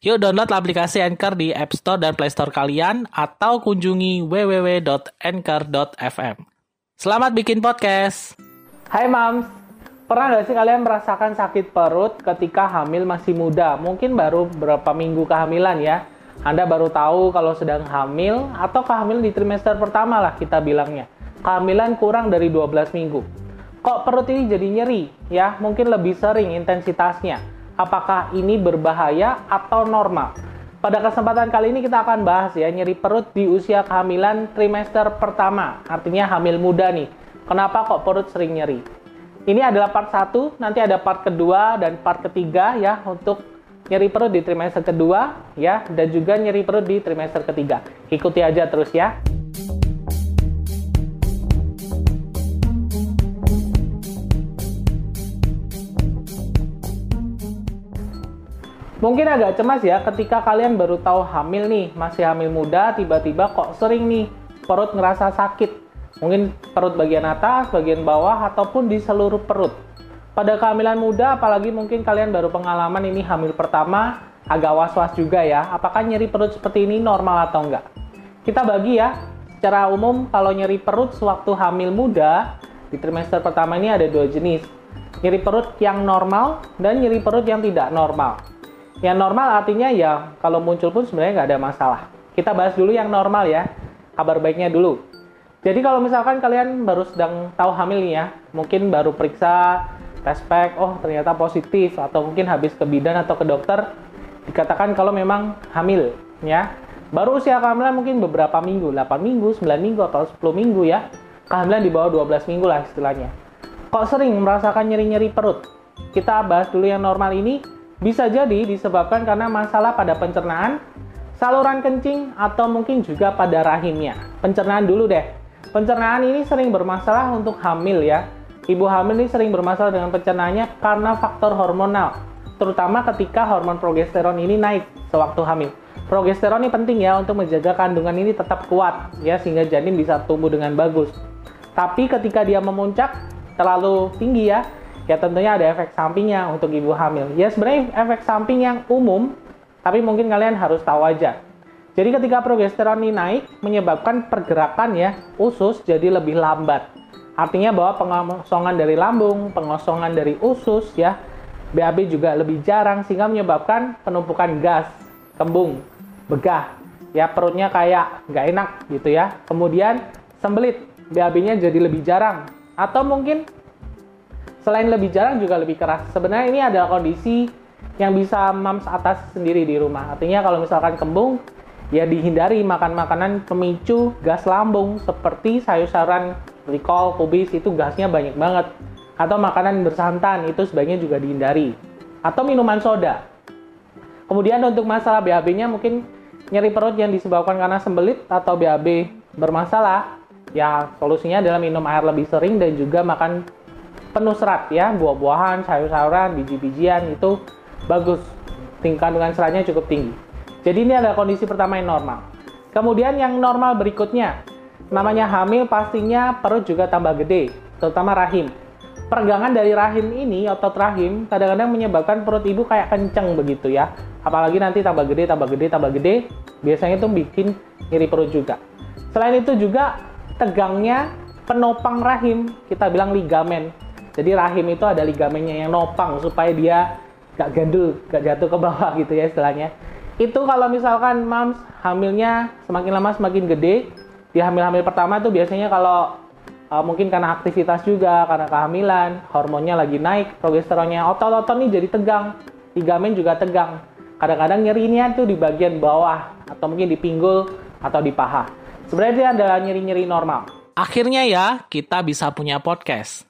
Yuk download aplikasi Anchor di App Store dan Play Store kalian atau kunjungi www.anchor.fm. Selamat bikin podcast. Hai Mams, pernah nggak sih kalian merasakan sakit perut ketika hamil masih muda? Mungkin baru beberapa minggu kehamilan ya. Anda baru tahu kalau sedang hamil atau kehamilan di trimester pertama lah kita bilangnya. Kehamilan kurang dari 12 minggu. Kok perut ini jadi nyeri? Ya, mungkin lebih sering intensitasnya apakah ini berbahaya atau normal. Pada kesempatan kali ini kita akan bahas ya nyeri perut di usia kehamilan trimester pertama, artinya hamil muda nih. Kenapa kok perut sering nyeri? Ini adalah part 1, nanti ada part kedua dan part ketiga ya untuk nyeri perut di trimester kedua ya dan juga nyeri perut di trimester ketiga. Ikuti aja terus ya. Mungkin agak cemas ya ketika kalian baru tahu hamil nih, masih hamil muda, tiba-tiba kok sering nih perut ngerasa sakit. Mungkin perut bagian atas, bagian bawah, ataupun di seluruh perut. Pada kehamilan muda, apalagi mungkin kalian baru pengalaman ini hamil pertama, agak was-was juga ya, apakah nyeri perut seperti ini normal atau enggak? Kita bagi ya, secara umum kalau nyeri perut sewaktu hamil muda, di trimester pertama ini ada dua jenis. Nyeri perut yang normal dan nyeri perut yang tidak normal. Yang normal artinya ya kalau muncul pun sebenarnya nggak ada masalah. Kita bahas dulu yang normal ya, kabar baiknya dulu. Jadi kalau misalkan kalian baru sedang tahu hamil nih ya, mungkin baru periksa tes pack, oh ternyata positif, atau mungkin habis ke bidan atau ke dokter, dikatakan kalau memang hamil ya. Baru usia kehamilan mungkin beberapa minggu, 8 minggu, 9 minggu, atau 10 minggu ya. Kehamilan di bawah 12 minggu lah istilahnya. Kok sering merasakan nyeri-nyeri perut? Kita bahas dulu yang normal ini, bisa jadi disebabkan karena masalah pada pencernaan, saluran kencing, atau mungkin juga pada rahimnya. Pencernaan dulu deh. Pencernaan ini sering bermasalah untuk hamil ya. Ibu hamil ini sering bermasalah dengan pencernaannya karena faktor hormonal, terutama ketika hormon progesteron ini naik sewaktu hamil. Progesteron ini penting ya untuk menjaga kandungan ini tetap kuat ya sehingga janin bisa tumbuh dengan bagus. Tapi ketika dia memuncak terlalu tinggi ya, ya tentunya ada efek sampingnya untuk ibu hamil. Ya sebenarnya efek samping yang umum, tapi mungkin kalian harus tahu aja. Jadi ketika progesteron ini naik, menyebabkan pergerakan ya usus jadi lebih lambat. Artinya bahwa pengosongan dari lambung, pengosongan dari usus ya, BAB juga lebih jarang sehingga menyebabkan penumpukan gas, kembung, begah. Ya perutnya kayak nggak enak gitu ya. Kemudian sembelit, BAB-nya jadi lebih jarang. Atau mungkin selain lebih jarang juga lebih keras. Sebenarnya ini adalah kondisi yang bisa mams atas sendiri di rumah. Artinya kalau misalkan kembung, ya dihindari makan makanan pemicu gas lambung seperti sayur-sayuran kol, kubis itu gasnya banyak banget. Atau makanan bersantan itu sebaiknya juga dihindari. Atau minuman soda. Kemudian untuk masalah BAB-nya mungkin nyeri perut yang disebabkan karena sembelit atau BAB bermasalah, ya solusinya adalah minum air lebih sering dan juga makan penuh serat ya, buah-buahan, sayur-sayuran, biji-bijian itu bagus. Tingkat kandungan seratnya cukup tinggi. Jadi ini adalah kondisi pertama yang normal. Kemudian yang normal berikutnya, namanya hamil pastinya perut juga tambah gede, terutama rahim. Pergangan dari rahim ini, otot rahim, kadang-kadang menyebabkan perut ibu kayak kenceng begitu ya. Apalagi nanti tambah gede, tambah gede, tambah gede, biasanya itu bikin nyeri perut juga. Selain itu juga tegangnya penopang rahim, kita bilang ligamen. Jadi rahim itu ada ligamennya yang nopang supaya dia gak gandul, gak jatuh ke bawah gitu ya istilahnya. Itu kalau misalkan mams hamilnya semakin lama semakin gede, di hamil-hamil pertama tuh biasanya kalau uh, mungkin karena aktivitas juga, karena kehamilan, hormonnya lagi naik, progesteronnya otot-otot nih jadi tegang, ligamen juga tegang. Kadang-kadang nyerinya tuh di bagian bawah atau mungkin di pinggul atau di paha. Sebenarnya dia adalah nyeri-nyeri normal. Akhirnya ya, kita bisa punya podcast.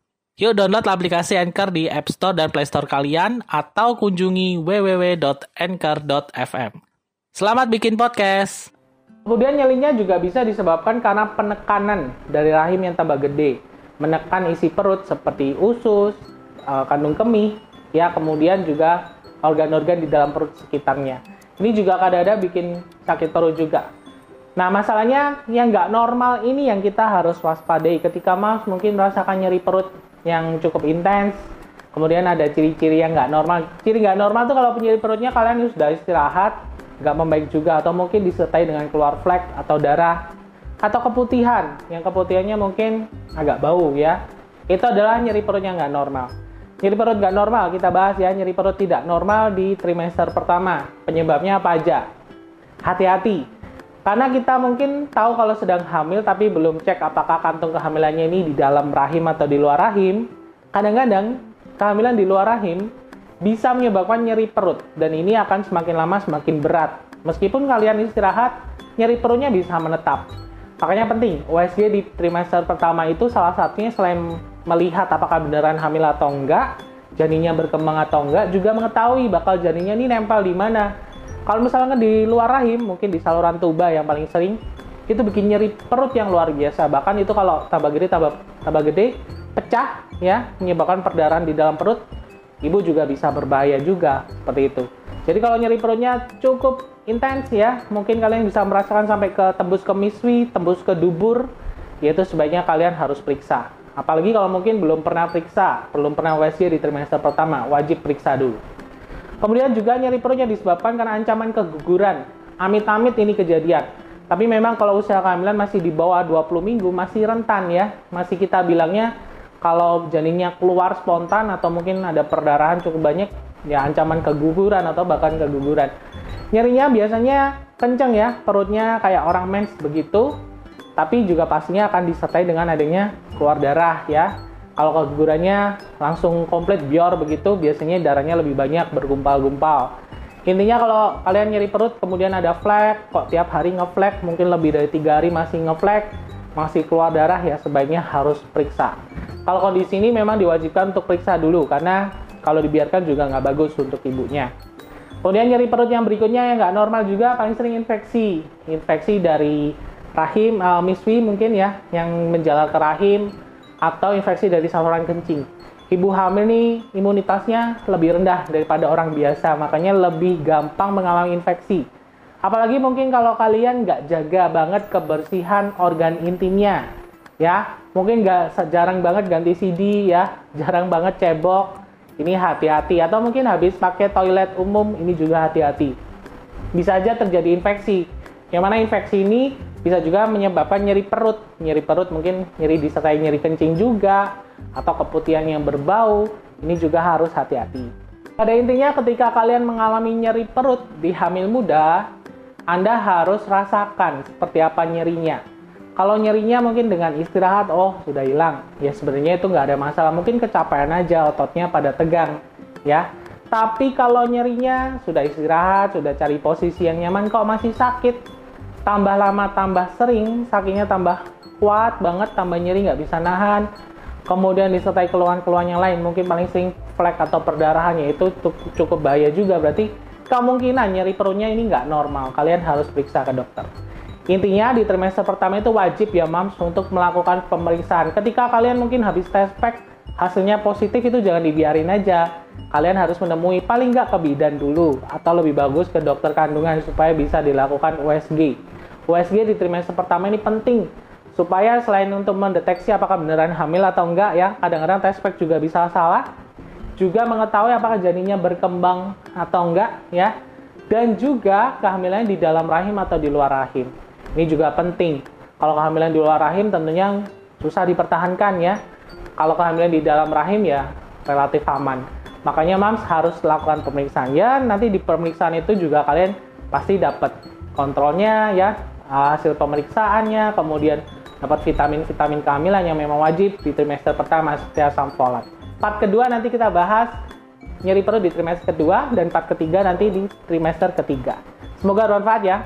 Yuk download aplikasi Anchor di App Store dan Play Store kalian atau kunjungi www.anchor.fm. Selamat bikin podcast. Kemudian nyalinya juga bisa disebabkan karena penekanan dari rahim yang tambah gede, menekan isi perut seperti usus, eh, kandung kemih, ya kemudian juga organ-organ di dalam perut sekitarnya. Ini juga kadang-kadang bikin sakit perut juga. Nah masalahnya yang nggak normal ini yang kita harus waspadai ketika mas mungkin merasakan nyeri perut yang cukup intens, kemudian ada ciri-ciri yang nggak normal. Ciri nggak normal tuh kalau nyeri perutnya kalian sudah istirahat, nggak membaik juga. Atau mungkin disertai dengan keluar flek atau darah. Atau keputihan. Yang keputihannya mungkin agak bau ya. Itu adalah nyeri perut yang nggak normal. Nyeri perut nggak normal kita bahas ya. Nyeri perut tidak normal di trimester pertama. Penyebabnya apa aja? Hati-hati karena kita mungkin tahu kalau sedang hamil tapi belum cek apakah kantung kehamilannya ini di dalam rahim atau di luar rahim kadang-kadang kehamilan di luar rahim bisa menyebabkan nyeri perut dan ini akan semakin lama semakin berat. Meskipun kalian istirahat, nyeri perutnya bisa menetap. Makanya penting, USG di trimester pertama itu salah satunya selain melihat apakah beneran hamil atau enggak, janinnya berkembang atau enggak, juga mengetahui bakal janinnya ini nempel di mana. Kalau misalnya di luar rahim, mungkin di saluran tuba yang paling sering, itu bikin nyeri perut yang luar biasa. Bahkan itu kalau tambah gede, tambah, tambah gede, pecah, ya, menyebabkan perdarahan di dalam perut, ibu juga bisa berbahaya juga seperti itu. Jadi kalau nyeri perutnya cukup intens ya, mungkin kalian bisa merasakan sampai ke tembus ke miswi, tembus ke dubur, yaitu sebaiknya kalian harus periksa. Apalagi kalau mungkin belum pernah periksa, belum pernah USG di trimester pertama, wajib periksa dulu. Kemudian juga nyeri perutnya disebabkan karena ancaman keguguran. Amit-amit ini kejadian. Tapi memang kalau usia kehamilan masih di bawah 20 minggu, masih rentan ya. Masih kita bilangnya kalau janinnya keluar spontan atau mungkin ada perdarahan cukup banyak ya ancaman keguguran atau bahkan keguguran nyerinya biasanya kenceng ya perutnya kayak orang mens begitu tapi juga pastinya akan disertai dengan adanya keluar darah ya kalau kegugurannya langsung komplit bior begitu biasanya darahnya lebih banyak bergumpal-gumpal intinya kalau kalian nyeri perut kemudian ada flek kok tiap hari ngeflek mungkin lebih dari tiga hari masih ngeflek masih keluar darah ya sebaiknya harus periksa kalau kondisi ini memang diwajibkan untuk periksa dulu karena kalau dibiarkan juga nggak bagus untuk ibunya. Kemudian nyeri perut yang berikutnya yang nggak normal juga paling sering infeksi. Infeksi dari rahim, uh, miswi mungkin ya, yang menjalar ke rahim, atau infeksi dari saluran kencing. Ibu hamil nih imunitasnya lebih rendah daripada orang biasa, makanya lebih gampang mengalami infeksi. Apalagi mungkin kalau kalian nggak jaga banget kebersihan organ intimnya, ya mungkin nggak jarang banget ganti CD ya, jarang banget cebok. Ini hati-hati atau mungkin habis pakai toilet umum ini juga hati-hati. Bisa aja terjadi infeksi. Yang mana infeksi ini bisa juga menyebabkan nyeri perut. Nyeri perut mungkin nyeri disertai nyeri kencing juga atau keputihan yang berbau. Ini juga harus hati-hati. Pada intinya ketika kalian mengalami nyeri perut di hamil muda, Anda harus rasakan seperti apa nyerinya kalau nyerinya mungkin dengan istirahat, oh sudah hilang. Ya sebenarnya itu nggak ada masalah. Mungkin kecapean aja ototnya pada tegang, ya. Tapi kalau nyerinya sudah istirahat, sudah cari posisi yang nyaman, kok masih sakit, tambah lama tambah sering, sakitnya tambah kuat banget, tambah nyeri nggak bisa nahan. Kemudian disertai keluhan-keluhan yang lain, mungkin paling sering flek atau perdarahannya itu cukup bahaya juga. Berarti kemungkinan nyeri perutnya ini nggak normal. Kalian harus periksa ke dokter. Intinya di trimester pertama itu wajib ya mams untuk melakukan pemeriksaan. Ketika kalian mungkin habis tes pack hasilnya positif itu jangan dibiarin aja. Kalian harus menemui paling nggak ke bidan dulu atau lebih bagus ke dokter kandungan supaya bisa dilakukan USG. USG di trimester pertama ini penting supaya selain untuk mendeteksi apakah beneran hamil atau enggak ya, kadang-kadang tes pack juga bisa salah. Juga mengetahui apakah janinnya berkembang atau enggak ya. Dan juga kehamilannya di dalam rahim atau di luar rahim. Ini juga penting. Kalau kehamilan di luar rahim tentunya susah dipertahankan ya. Kalau kehamilan di dalam rahim ya relatif aman. Makanya mams harus lakukan pemeriksaan. Ya nanti di pemeriksaan itu juga kalian pasti dapat kontrolnya ya, hasil pemeriksaannya, kemudian dapat vitamin-vitamin kehamilan yang memang wajib di trimester pertama seperti asam folat. Part kedua nanti kita bahas nyeri perut di trimester kedua dan part ketiga nanti di trimester ketiga. Semoga bermanfaat ya.